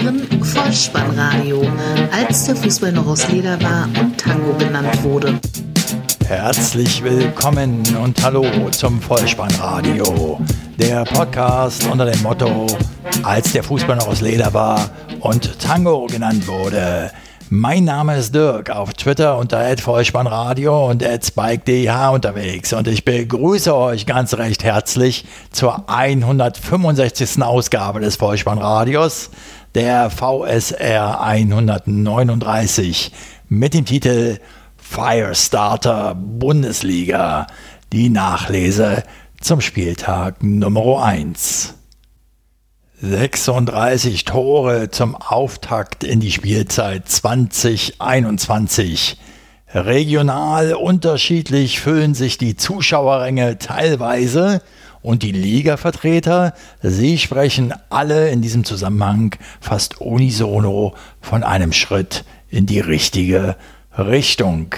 hören Vollspannradio, als der Fußball noch aus Leder war und Tango genannt wurde. Herzlich willkommen und hallo zum Vollspannradio, der Podcast unter dem Motto, als der Fußball noch aus Leder war und Tango genannt wurde. Mein Name ist Dirk, auf Twitter unter @vollspannradio und @spike_dh unterwegs und ich begrüße euch ganz recht herzlich zur 165. Ausgabe des Vollspannradios, der VSR 139 mit dem Titel Firestarter Bundesliga, die Nachlese zum Spieltag Nummer 1. 36 Tore zum Auftakt in die Spielzeit 2021. Regional unterschiedlich füllen sich die Zuschauerränge teilweise und die Ligavertreter, sie sprechen alle in diesem Zusammenhang fast unisono von einem Schritt in die richtige Richtung.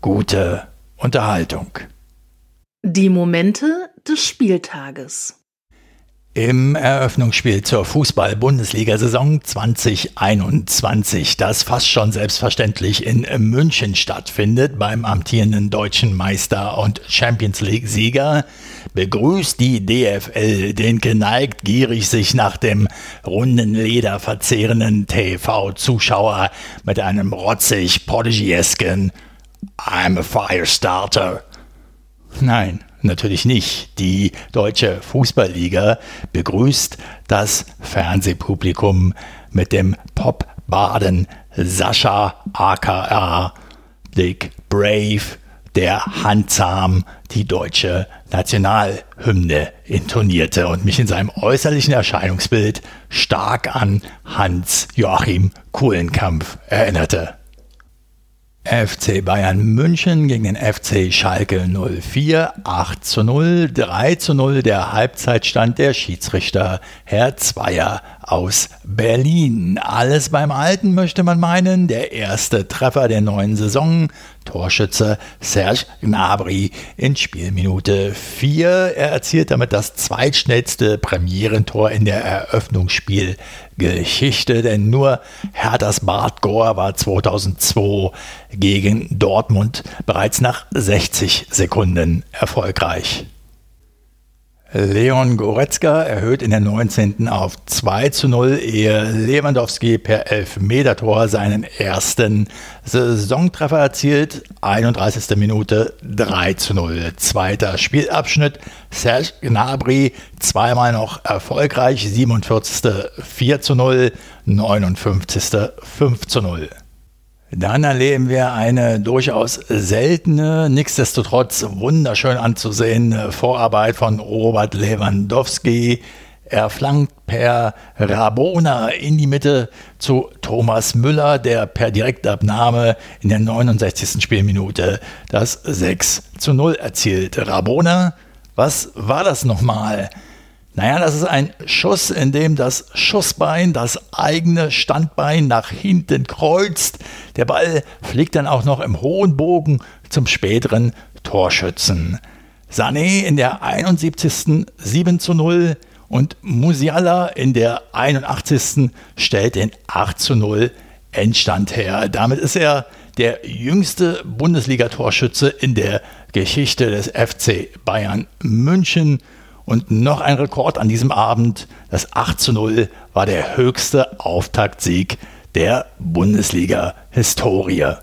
Gute Unterhaltung. Die Momente des Spieltages. Im Eröffnungsspiel zur Fußball-Bundesliga-Saison 2021, das fast schon selbstverständlich in München stattfindet, beim amtierenden deutschen Meister und Champions League-Sieger, begrüßt die DFL den geneigt gierig sich nach dem runden Leder verzehrenden TV-Zuschauer mit einem rotzig portigiesken I'm a Firestarter. Nein, natürlich nicht. Die deutsche Fußballliga begrüßt das Fernsehpublikum mit dem Popbaden Sascha aka Dick Brave, der handsam die deutsche Nationalhymne intonierte und mich in seinem äußerlichen Erscheinungsbild stark an Hans Joachim Kuhlenkampf erinnerte. FC Bayern München gegen den FC Schalke 04, 8 zu 0, 3 zu 0 der Halbzeitstand der Schiedsrichter Herr Zweier aus Berlin. Alles beim Alten möchte man meinen. Der erste Treffer der neuen Saison. Torschütze Serge Gnabry in Spielminute 4. Er erzielt damit das zweitschnellste Premierentor in der Eröffnungsspielgeschichte, denn nur Herthas Bart Gore war 2002 gegen Dortmund bereits nach 60 Sekunden erfolgreich. Leon Goretzka erhöht in der 19. auf 2 zu 0, ehe Lewandowski per Elfmetertor seinen ersten Saisontreffer erzielt. 31. Minute 3 zu 0. Zweiter Spielabschnitt. Serge Gnabry zweimal noch erfolgreich. 47. 4 zu 0. 59. 5 zu 0. Dann erleben wir eine durchaus seltene, nichtsdestotrotz wunderschön anzusehende Vorarbeit von Robert Lewandowski. Er flankt per Rabona in die Mitte zu Thomas Müller, der per Direktabnahme in der 69. Spielminute das 6 zu 0 erzielt. Rabona, was war das nochmal? Naja, das ist ein Schuss, in dem das Schussbein das eigene Standbein nach hinten kreuzt. Der Ball fliegt dann auch noch im hohen Bogen zum späteren Torschützen. Sané in der 71. 7 zu 0 und Musiala in der 81. stellt den 8 zu 0 Endstand her. Damit ist er der jüngste Bundesliga-Torschütze in der Geschichte des FC Bayern München. Und noch ein Rekord an diesem Abend. Das 8 zu 0 war der höchste Auftaktsieg der Bundesliga-Historie.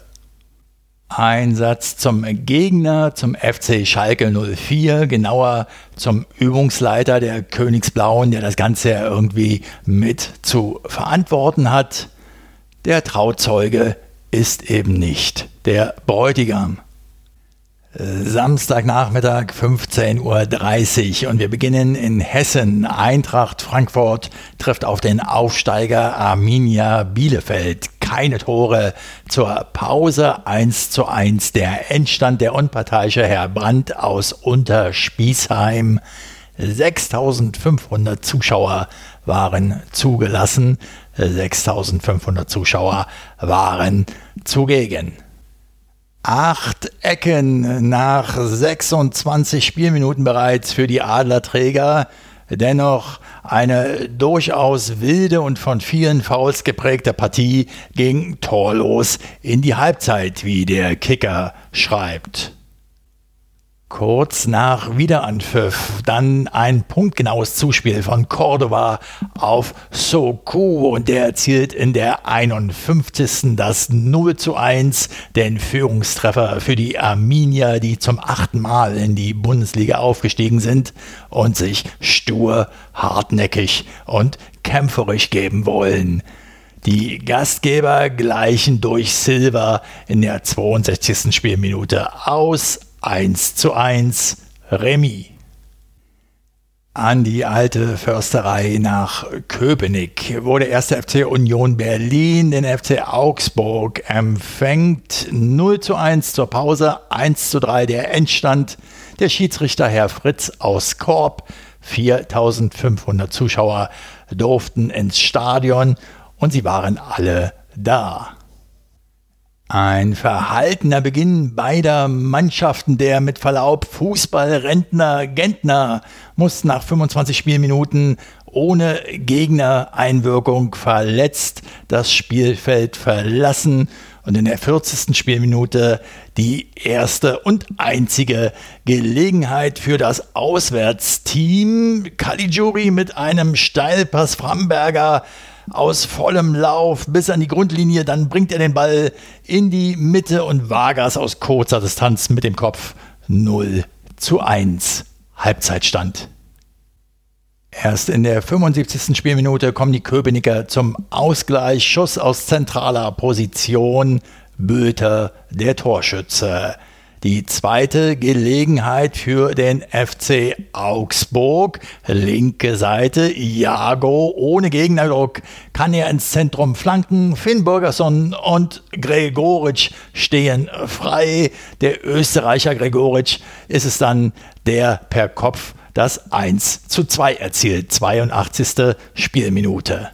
Ein Satz zum Gegner, zum FC Schalke 04, genauer zum Übungsleiter der Königsblauen, der das Ganze ja irgendwie mit zu verantworten hat. Der Trauzeuge ist eben nicht der Bräutigam. Samstagnachmittag 15.30 Uhr und wir beginnen in Hessen. Eintracht Frankfurt trifft auf den Aufsteiger Arminia Bielefeld. Keine Tore zur Pause 1 zu 1. Der Endstand der unparteiische Herr Brandt aus Unterspießheim. 6500 Zuschauer waren zugelassen. 6500 Zuschauer waren zugegen. Acht Ecken nach 26 Spielminuten bereits für die Adlerträger. Dennoch eine durchaus wilde und von vielen Fouls geprägte Partie ging torlos in die Halbzeit, wie der Kicker schreibt. Kurz nach Wiederanpfiff dann ein punktgenaues Zuspiel von Cordova auf Soku und der erzielt in der 51. das 0 zu 1, den Führungstreffer für die Arminia, die zum achten Mal in die Bundesliga aufgestiegen sind und sich stur, hartnäckig und kämpferisch geben wollen. Die Gastgeber gleichen durch Silver in der 62. Spielminute aus 1 zu 1 Remis. An die alte Försterei nach Köpenick, wo der erste FC Union Berlin den FC Augsburg empfängt. 0 zu 1 zur Pause, 1 zu 3 der Endstand. Der Schiedsrichter Herr Fritz aus Korb. 4500 Zuschauer durften ins Stadion und sie waren alle da. Ein verhaltener Beginn beider Mannschaften, der mit Verlaub Fußballrentner Gentner muss nach 25 Spielminuten ohne Gegnereinwirkung verletzt das Spielfeld verlassen und in der 40. Spielminute die erste und einzige Gelegenheit für das Auswärtsteam. Caligiuri mit einem Steilpass Framberger aus vollem Lauf bis an die Grundlinie. Dann bringt er den Ball in die Mitte und Vargas aus kurzer Distanz mit dem Kopf 0 zu 1. Halbzeitstand. Erst in der 75. Spielminute kommen die Köpenicker zum Ausgleich. Schuss aus zentraler Position. Böter, der Torschütze. Die zweite Gelegenheit für den FC Augsburg. Linke Seite, Jago ohne Gegnerdruck kann er ins Zentrum flanken. Finn Burgerson und Gregoritsch stehen frei. Der Österreicher Gregoritsch ist es dann, der per Kopf das 1 zu 2 erzielt. 82. Spielminute.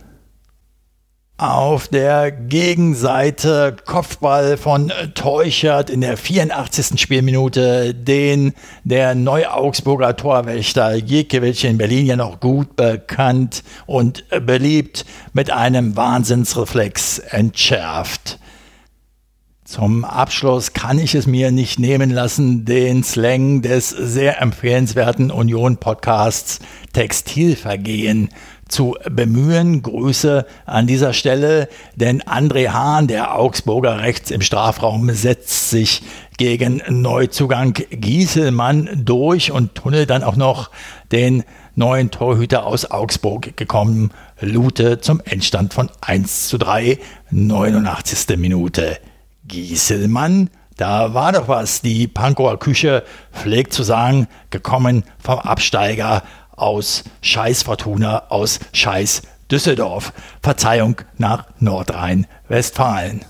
Auf der Gegenseite Kopfball von Teuchert in der 84. Spielminute, den der Neu-Augsburger Torwächter Jekiewicz in Berlin ja noch gut bekannt und beliebt mit einem Wahnsinnsreflex entschärft. Zum Abschluss kann ich es mir nicht nehmen lassen, den Slang des sehr empfehlenswerten Union-Podcasts Textilvergehen zu bemühen. Grüße an dieser Stelle, denn André Hahn, der Augsburger rechts im Strafraum, setzt sich gegen Neuzugang Gieselmann durch und tunnelt dann auch noch den neuen Torhüter aus Augsburg gekommen, Lute zum Endstand von 1 zu 3, 89. Minute. Gieselmann, da war doch was. Die Pankower Küche pflegt zu sagen, gekommen vom Absteiger aus Scheiß Fortuna, aus Scheiß Düsseldorf. Verzeihung nach Nordrhein-Westfalen.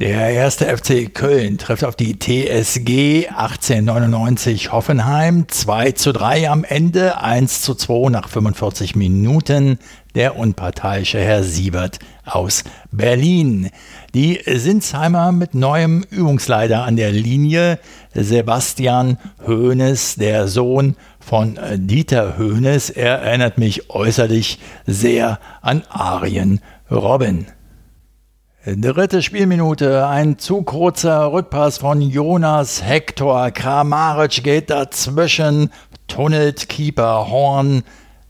Der erste FC Köln trifft auf die TSG 1899 Hoffenheim 2 zu 3 am Ende, 1 zu 2 nach 45 Minuten. Der unparteiische Herr Siebert aus Berlin. Die Sinsheimer mit neuem Übungsleiter an der Linie. Sebastian Hoeneß, der Sohn von Dieter Hoeneß. Er erinnert mich äußerlich sehr an Arjen Robin. Dritte Spielminute, ein zu kurzer Rückpass von Jonas Hector. Kramaric geht dazwischen, tunnelt Keeper Horn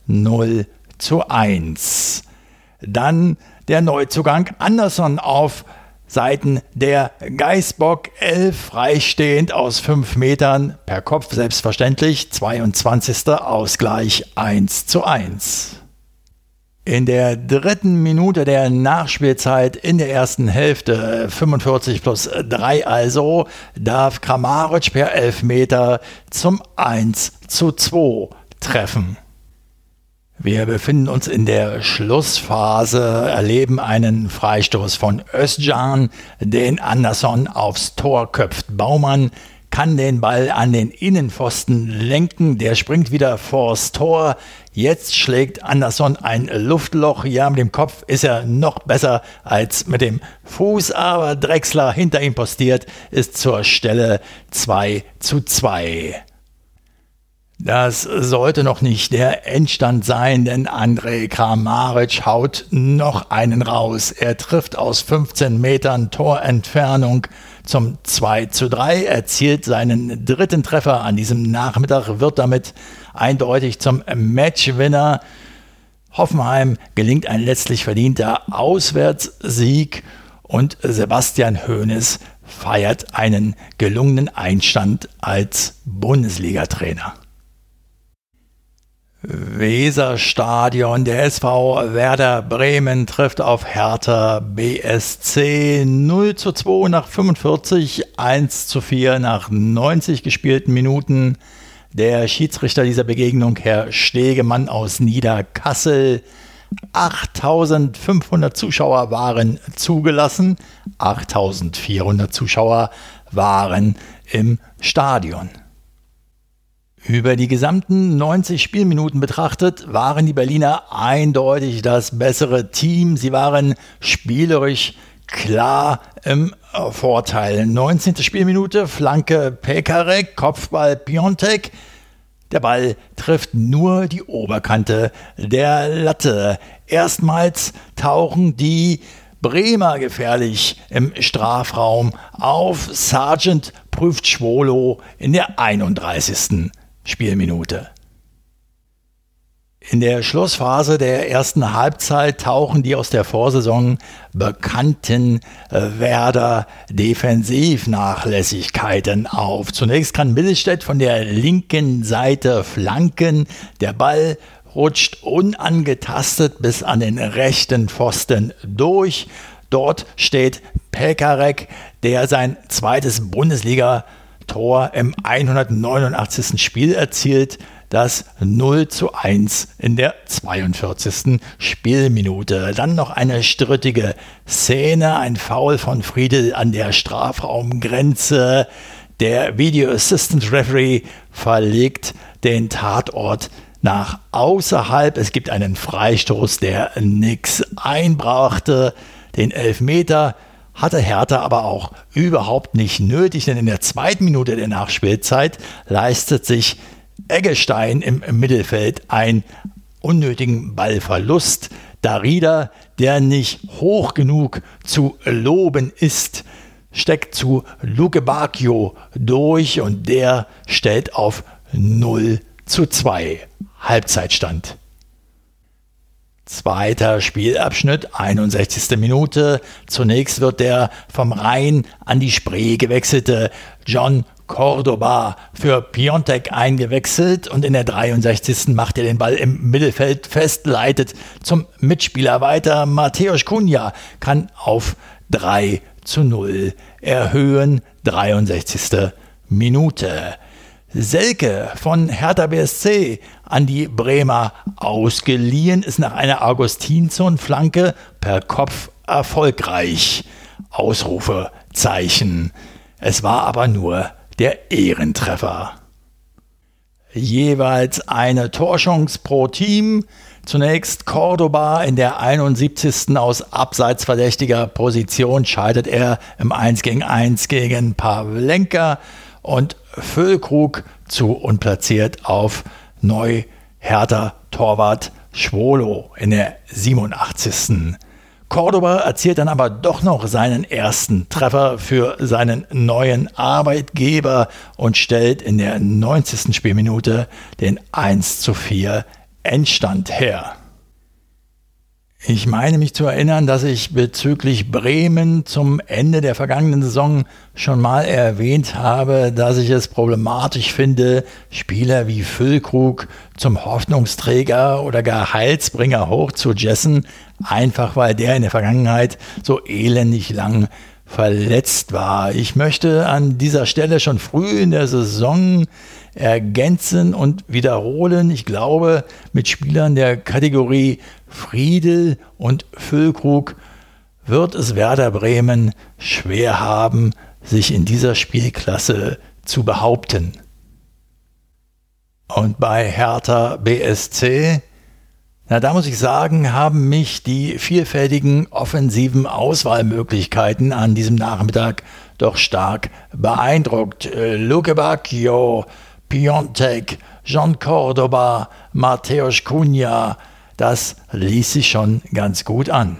0 zu 1. Dann der Neuzugang Anderson auf Seiten der Geißbock 11 freistehend aus 5 Metern per Kopf selbstverständlich 22. Ausgleich 1 zu 1. In der dritten Minute der Nachspielzeit in der ersten Hälfte, 45 plus 3 also, darf Kramaric per Elfmeter zum 1 zu 2 treffen. Wir befinden uns in der Schlussphase, erleben einen Freistoß von Özcan, den Anderson aufs Tor köpft Baumann, kann den Ball an den Innenpfosten lenken, der springt wieder vors Tor. Jetzt schlägt Anderson ein Luftloch. Ja, mit dem Kopf ist er noch besser als mit dem Fuß, aber Drexler hinter ihm postiert ist zur Stelle 2 zu 2. Das sollte noch nicht der Endstand sein, denn Andrej Kramaric haut noch einen raus. Er trifft aus 15 Metern Torentfernung zum 2 zu 3, erzielt seinen dritten Treffer an diesem Nachmittag, wird damit eindeutig zum Matchwinner. Hoffenheim gelingt ein letztlich verdienter Auswärtssieg und Sebastian Hoeneß feiert einen gelungenen Einstand als Bundesliga-Trainer. Weserstadion. Der SV Werder Bremen trifft auf Hertha BSC 0 zu 2 nach 45, 1 zu 4 nach 90 gespielten Minuten. Der Schiedsrichter dieser Begegnung, Herr Stegemann aus Niederkassel. 8500 Zuschauer waren zugelassen, 8400 Zuschauer waren im Stadion. Über die gesamten 90 Spielminuten betrachtet waren die Berliner eindeutig das bessere Team. Sie waren spielerisch klar im Vorteil. 19. Spielminute, Flanke Pekarek, Kopfball Piontek. Der Ball trifft nur die Oberkante der Latte. Erstmals tauchen die Bremer gefährlich im Strafraum auf. Sergeant prüft Schwolo in der 31. Spielminute. In der Schlussphase der ersten Halbzeit tauchen die aus der Vorsaison bekannten äh, Werder Defensivnachlässigkeiten auf. Zunächst kann Mittelstädt von der linken Seite flanken. Der Ball rutscht unangetastet bis an den rechten Pfosten durch. Dort steht Pekarek, der sein zweites Bundesliga Tor im 189. Spiel erzielt, das 0 zu 1 in der 42. Spielminute. Dann noch eine strittige Szene, ein Foul von Friedel an der Strafraumgrenze. Der Video Assistant Referee verlegt den Tatort nach außerhalb. Es gibt einen Freistoß, der nichts einbrachte. Den Elfmeter hatte Hertha aber auch überhaupt nicht nötig, denn in der zweiten Minute der Nachspielzeit leistet sich Eggestein im Mittelfeld einen unnötigen Ballverlust. Darida, der nicht hoch genug zu loben ist, steckt zu Luke Bacchio durch und der stellt auf 0 zu 2 Halbzeitstand. Zweiter Spielabschnitt, 61. Minute. Zunächst wird der vom Rhein an die Spree gewechselte John Cordoba für Piontek eingewechselt und in der 63. macht er den Ball im Mittelfeld fest, leitet zum Mitspieler weiter. Mateusz Kunja kann auf 3 zu 0 erhöhen. 63. Minute. Selke von Hertha BSC an die Bremer ausgeliehen, ist nach einer Augustinsson-Flanke per Kopf erfolgreich. Ausrufezeichen. Es war aber nur der Ehrentreffer. Jeweils eine Torchance pro Team. Zunächst Cordoba in der 71. aus abseits verdächtiger Position scheitert er im 1 gegen 1 gegen Pavlenka und Füllkrug zu unplatziert auf neu Hertha Torwart Schwolo in der 87. Cordoba erzielt dann aber doch noch seinen ersten Treffer für seinen neuen Arbeitgeber und stellt in der 90. Spielminute den 1 zu 4 Endstand her. Ich meine mich zu erinnern, dass ich bezüglich Bremen zum Ende der vergangenen Saison schon mal erwähnt habe, dass ich es problematisch finde, Spieler wie Füllkrug zum Hoffnungsträger oder gar Heilsbringer hoch zu jessen, einfach weil der in der Vergangenheit so elendig lang verletzt war. Ich möchte an dieser Stelle schon früh in der Saison ergänzen und wiederholen. Ich glaube, mit Spielern der Kategorie Friedel und Füllkrug wird es Werder Bremen schwer haben, sich in dieser Spielklasse zu behaupten. Und bei Hertha BSC, na da muss ich sagen, haben mich die vielfältigen offensiven Auswahlmöglichkeiten an diesem Nachmittag doch stark beeindruckt. Luke Bacchio, Piontek, Jean Cordoba, Mateusz Cunha, das ließ sich schon ganz gut an.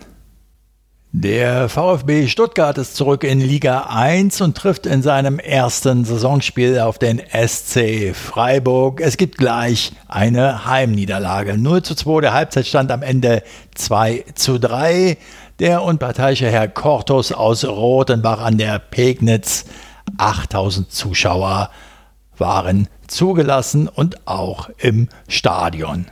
Der VfB Stuttgart ist zurück in Liga 1 und trifft in seinem ersten Saisonspiel auf den SC Freiburg. Es gibt gleich eine Heimniederlage. 0 zu 2, der Halbzeitstand am Ende 2 zu 3. Der unparteiische Herr Kortus aus Rothenbach an der Pegnitz. 8000 Zuschauer waren zugelassen und auch im Stadion.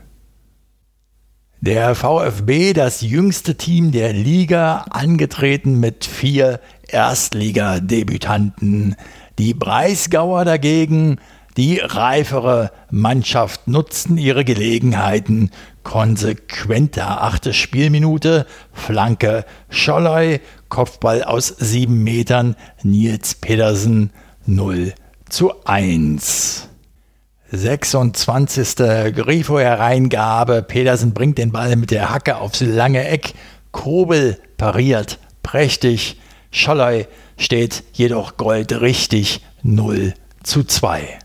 Der VfB, das jüngste Team der Liga, angetreten mit vier Erstligadebütanten. Die Breisgauer dagegen, die reifere Mannschaft, nutzten ihre Gelegenheiten konsequenter. Achte Spielminute, Flanke Scholley, Kopfball aus sieben Metern, Nils Pedersen 0 zu 1. 26. Grifo-Hereingabe. Pedersen bringt den Ball mit der Hacke aufs lange Eck. Kobel pariert prächtig. Scholley steht jedoch goldrichtig 0 zu 2.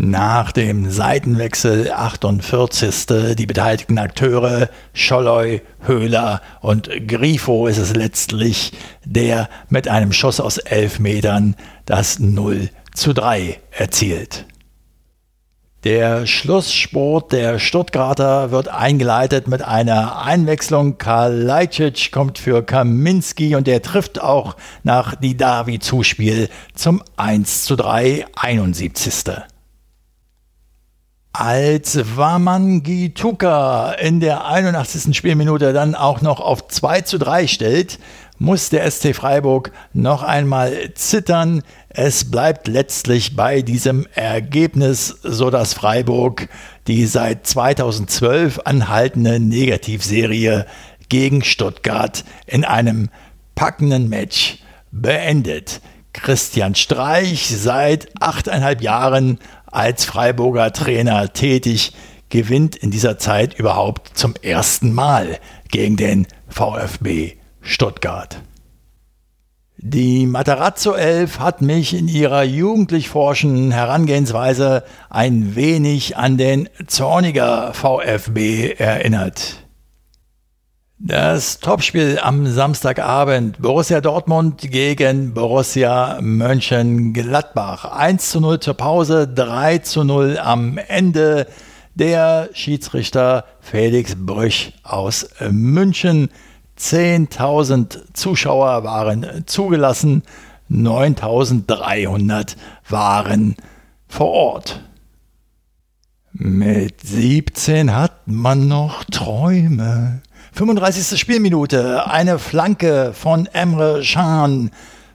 Nach dem Seitenwechsel 48. die beteiligten Akteure Scholloy, Höhler und Grifo ist es letztlich, der mit einem Schuss aus 11 Metern das 0 zu 3 erzielt. Der Schlusssport der Stuttgarter wird eingeleitet mit einer Einwechslung. Kalajdzic kommt für Kaminski und der trifft auch nach Didavi-Zuspiel zum 1 zu 3, 71. Als Waman Gituka in der 81. Spielminute dann auch noch auf 2 zu 3 stellt, muss der SC Freiburg noch einmal zittern. Es bleibt letztlich bei diesem Ergebnis, so dass Freiburg die seit 2012 anhaltende Negativserie gegen Stuttgart in einem packenden Match beendet. Christian Streich, seit achteinhalb Jahren als Freiburger Trainer tätig, gewinnt in dieser Zeit überhaupt zum ersten Mal gegen den VfB Stuttgart. Die Matarazzo 11 hat mich in ihrer jugendlich forschen Herangehensweise ein wenig an den Zorniger VfB erinnert. Das Topspiel am Samstagabend Borussia Dortmund gegen Borussia Mönchengladbach. 1 zu 0 zur Pause, 3 zu 0 am Ende. Der Schiedsrichter Felix Brüch aus München 10.000 Zuschauer waren zugelassen, 9.300 waren vor Ort. Mit 17 hat man noch Träume. 35. Spielminute, eine Flanke von Emre Can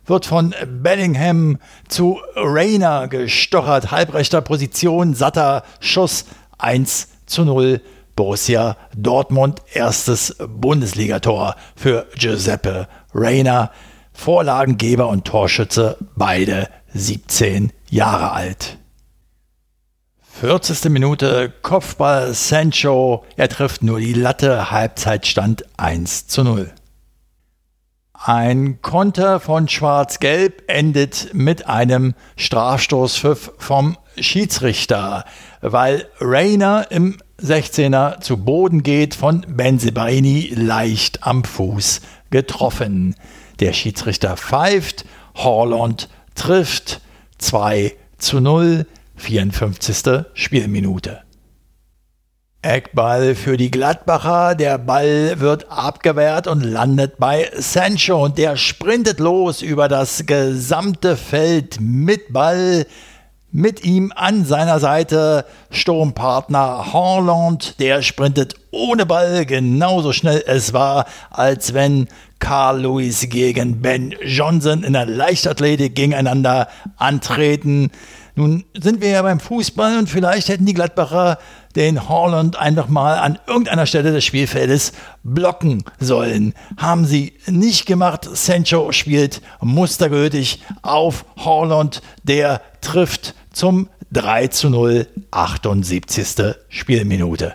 wird von Bellingham zu Rayner gestochert, halbrechter Position, satter Schuss 1 zu 0 Borussia Dortmund erstes Bundesligator für Giuseppe Reina, Vorlagengeber und Torschütze, beide 17 Jahre alt. 40. Minute Kopfball Sancho, er trifft nur die Latte, Halbzeitstand 1 zu 0. Ein Konter von Schwarz-Gelb endet mit einem Strafstoßpfiff vom Schiedsrichter, weil Rainer im 16er zu Boden geht, von Benzebaini leicht am Fuß getroffen. Der Schiedsrichter pfeift, Horland trifft 2 zu 0, 54. Spielminute. Eckball für die Gladbacher. Der Ball wird abgewehrt und landet bei Sancho und der sprintet los über das gesamte Feld mit Ball mit ihm an seiner Seite Sturmpartner Horland, der sprintet ohne Ball genauso schnell es war, als wenn Carl Lewis gegen Ben Johnson in der Leichtathletik gegeneinander antreten. Nun sind wir ja beim Fußball und vielleicht hätten die Gladbacher den Holland einfach mal an irgendeiner Stelle des Spielfeldes blocken sollen. Haben sie nicht gemacht. Sancho spielt mustergültig auf Holland, der trifft zum 3 zu 0 78. Spielminute.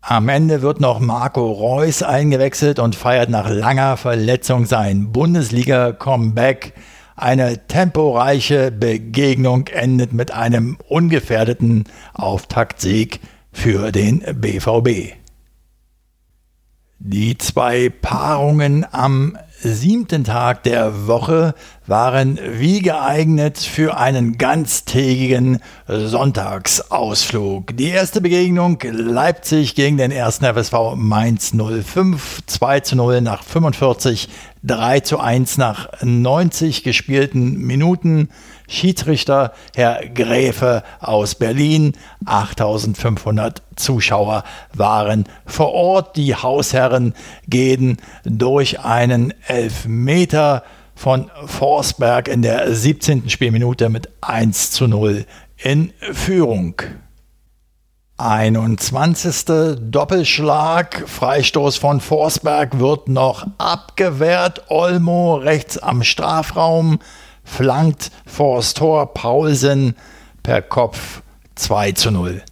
Am Ende wird noch Marco Reus eingewechselt und feiert nach langer Verletzung sein Bundesliga-Comeback. Eine temporeiche Begegnung endet mit einem ungefährdeten Auftaktsieg für den BVB. Die zwei Paarungen am siebten Tag der Woche waren wie geeignet für einen ganztägigen Sonntagsausflug. Die erste Begegnung Leipzig gegen den ersten FSV Mainz 05, 2 zu 0 nach 45, 3 zu 1 nach 90 gespielten Minuten. Schiedsrichter Herr Gräfe aus Berlin. 8500 Zuschauer waren vor Ort. Die Hausherren gehen durch einen Elfmeter von Forsberg in der 17. Spielminute mit 1 zu 0 in Führung. 21. Doppelschlag, Freistoß von Forsberg wird noch abgewehrt. Olmo rechts am Strafraum flankt vors Tor Paulsen per Kopf 2 zu 0.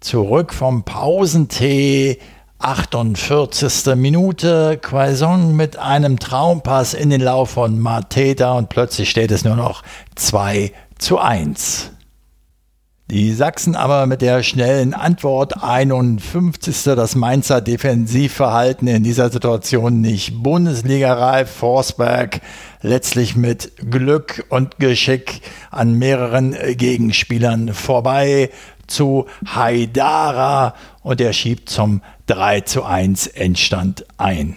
Zurück vom Pausentee, 48. Minute, Quaison mit einem Traumpass in den Lauf von Mateta und plötzlich steht es nur noch 2 zu 1. Die Sachsen aber mit der schnellen Antwort 51. Das Mainzer Defensivverhalten in dieser Situation nicht Bundesliga-reif. Forsberg letztlich mit Glück und Geschick an mehreren Gegenspielern vorbei zu Haidara und er schiebt zum 3 zu 1 Endstand ein.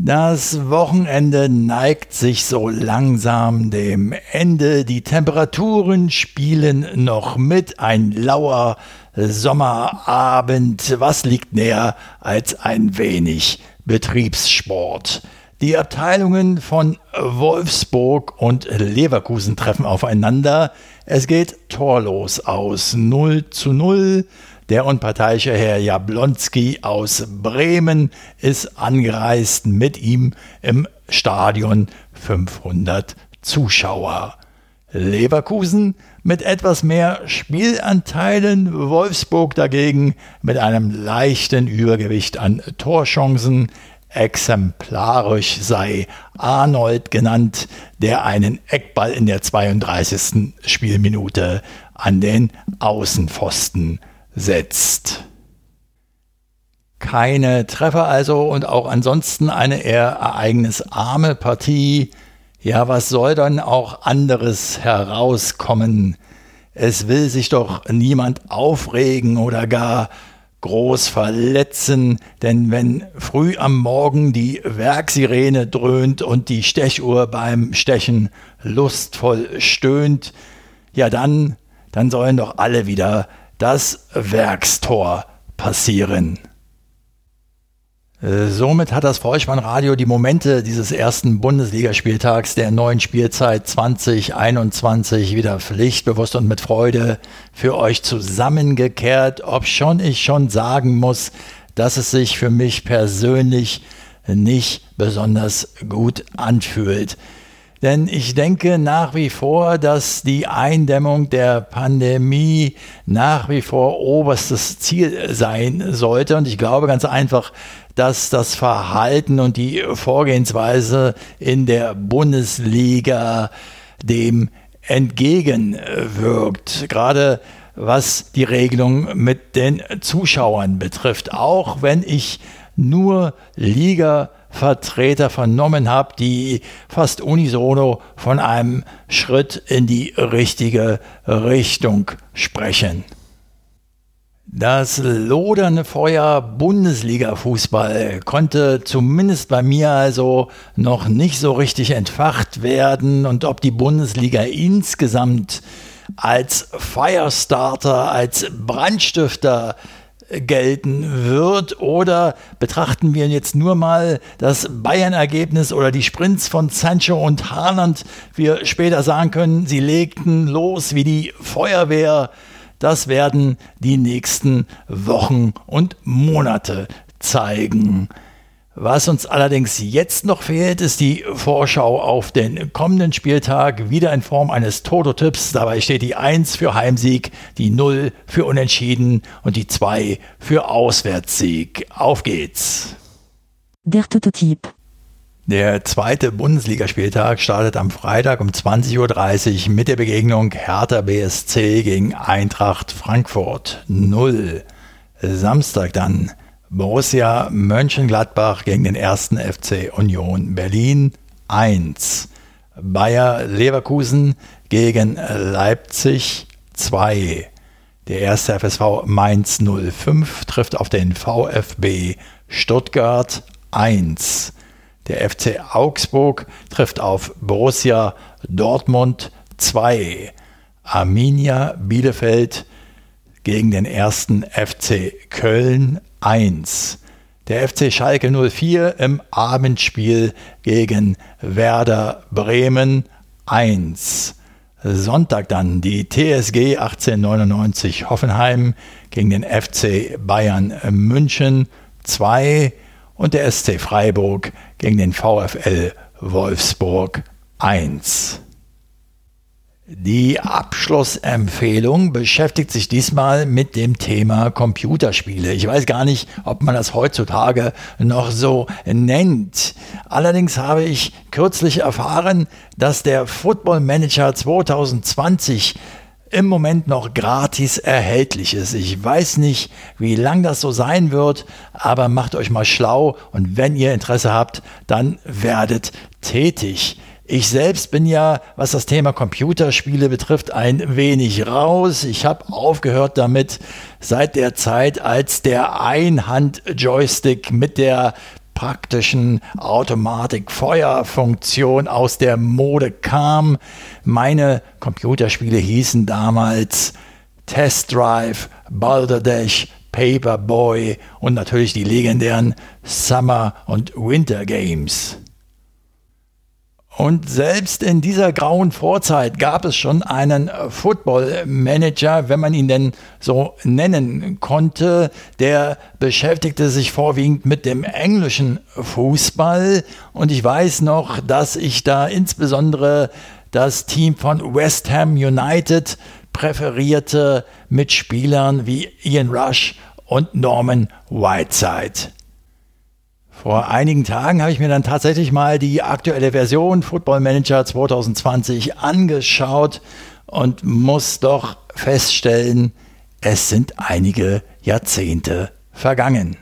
Das Wochenende neigt sich so langsam dem Ende. Die Temperaturen spielen noch mit. Ein lauer Sommerabend. Was liegt näher als ein wenig Betriebssport? Die Abteilungen von Wolfsburg und Leverkusen treffen aufeinander. Es geht torlos aus 0 zu 0. Der unparteiische Herr Jablonski aus Bremen ist angereist mit ihm im Stadion 500 Zuschauer. Leverkusen mit etwas mehr Spielanteilen, Wolfsburg dagegen mit einem leichten Übergewicht an Torchancen. Exemplarisch sei Arnold genannt, der einen Eckball in der 32. Spielminute an den Außenpfosten setzt. Keine Treffer also und auch ansonsten eine eher ereignisarme Partie. Ja, was soll dann auch anderes herauskommen? Es will sich doch niemand aufregen oder gar groß verletzen, denn wenn früh am Morgen die Werksirene dröhnt und die Stechuhr beim Stechen lustvoll stöhnt, ja dann, dann sollen doch alle wieder das Werkstor passieren. Äh, somit hat das Feuchtmann-Radio die Momente dieses ersten Bundesligaspieltags der neuen Spielzeit 2021 wieder pflichtbewusst und mit Freude für euch zusammengekehrt, ob schon ich schon sagen muss, dass es sich für mich persönlich nicht besonders gut anfühlt. Denn ich denke nach wie vor, dass die Eindämmung der Pandemie nach wie vor oberstes Ziel sein sollte. Und ich glaube ganz einfach, dass das Verhalten und die Vorgehensweise in der Bundesliga dem entgegenwirkt. Gerade was die Regelung mit den Zuschauern betrifft. Auch wenn ich nur Liga Vertreter vernommen habe, die fast unisono von einem Schritt in die richtige Richtung sprechen. Das lodernde Feuer Bundesliga-Fußball konnte zumindest bei mir also noch nicht so richtig entfacht werden und ob die Bundesliga insgesamt als Firestarter, als Brandstifter gelten wird? Oder betrachten wir jetzt nur mal das Bayern-Ergebnis oder die Sprints von Sancho und Haaland? Wir später sagen können, sie legten los wie die Feuerwehr. Das werden die nächsten Wochen und Monate zeigen. Was uns allerdings jetzt noch fehlt, ist die Vorschau auf den kommenden Spieltag, wieder in Form eines Toto-Tipps. Dabei steht die 1 für Heimsieg, die 0 für Unentschieden und die 2 für Auswärtssieg. Auf geht's! Der Toto-Tipp. Der zweite Bundesligaspieltag startet am Freitag um 20.30 Uhr mit der Begegnung Hertha BSC gegen Eintracht Frankfurt 0. Samstag dann Borussia Mönchengladbach gegen den ersten FC Union Berlin 1. Bayer Leverkusen gegen Leipzig 2. Der erste FSV Mainz 05 trifft auf den VfB Stuttgart 1. Der FC Augsburg trifft auf Borussia Dortmund 2. Arminia Bielefeld gegen den ersten FC Köln 1. Der FC Schalke 04 im Abendspiel gegen Werder Bremen 1. Sonntag dann die TSG 1899 Hoffenheim gegen den FC Bayern München 2 und der SC Freiburg gegen den VfL Wolfsburg 1. Die Abschlussempfehlung beschäftigt sich diesmal mit dem Thema Computerspiele. Ich weiß gar nicht, ob man das heutzutage noch so nennt. Allerdings habe ich kürzlich erfahren, dass der Football Manager 2020 im Moment noch gratis erhältlich ist. Ich weiß nicht, wie lang das so sein wird, aber macht euch mal schlau und wenn ihr Interesse habt, dann werdet tätig. Ich selbst bin ja, was das Thema Computerspiele betrifft, ein wenig raus. Ich habe aufgehört damit seit der Zeit, als der Einhand-Joystick mit der praktischen Automatik-Feuerfunktion aus der Mode kam. Meine Computerspiele hießen damals Test Drive, Balderdash, Paperboy und natürlich die legendären Summer und Winter Games. Und selbst in dieser grauen Vorzeit gab es schon einen Football Manager, wenn man ihn denn so nennen konnte. Der beschäftigte sich vorwiegend mit dem englischen Fußball. Und ich weiß noch, dass ich da insbesondere das Team von West Ham United präferierte mit Spielern wie Ian Rush und Norman Whiteside. Vor einigen Tagen habe ich mir dann tatsächlich mal die aktuelle Version Football Manager 2020 angeschaut und muss doch feststellen, es sind einige Jahrzehnte vergangen.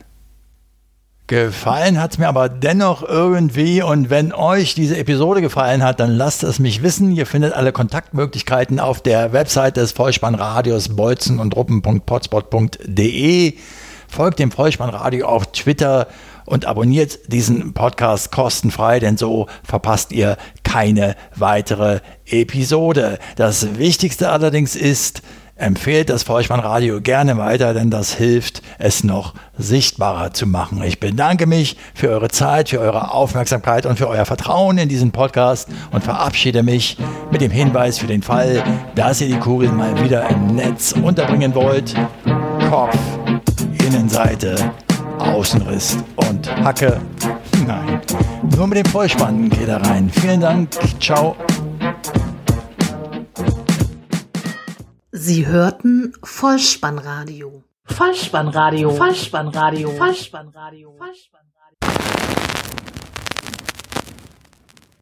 Gefallen hat es mir aber dennoch irgendwie und wenn euch diese Episode gefallen hat, dann lasst es mich wissen. Ihr findet alle Kontaktmöglichkeiten auf der Website des Vollspannradios bolzen und ruppen.potspot.de. Folgt dem Vollspannradio auf Twitter und abonniert diesen Podcast kostenfrei, denn so verpasst ihr keine weitere Episode. Das Wichtigste allerdings ist, empfehlt das Feuchtmann Radio gerne weiter, denn das hilft, es noch sichtbarer zu machen. Ich bedanke mich für eure Zeit, für eure Aufmerksamkeit und für euer Vertrauen in diesen Podcast und verabschiede mich mit dem Hinweis für den Fall, dass ihr die Kugel mal wieder im Netz unterbringen wollt. Kopf, Innenseite, Außenriss und Hacke. Nein, nur mit dem Vollspann geht er rein. Vielen Dank, ciao. Sie hörten Vollspannradio. Vollspannradio. Vollspannradio. Vollspannradio. Vollspannradio.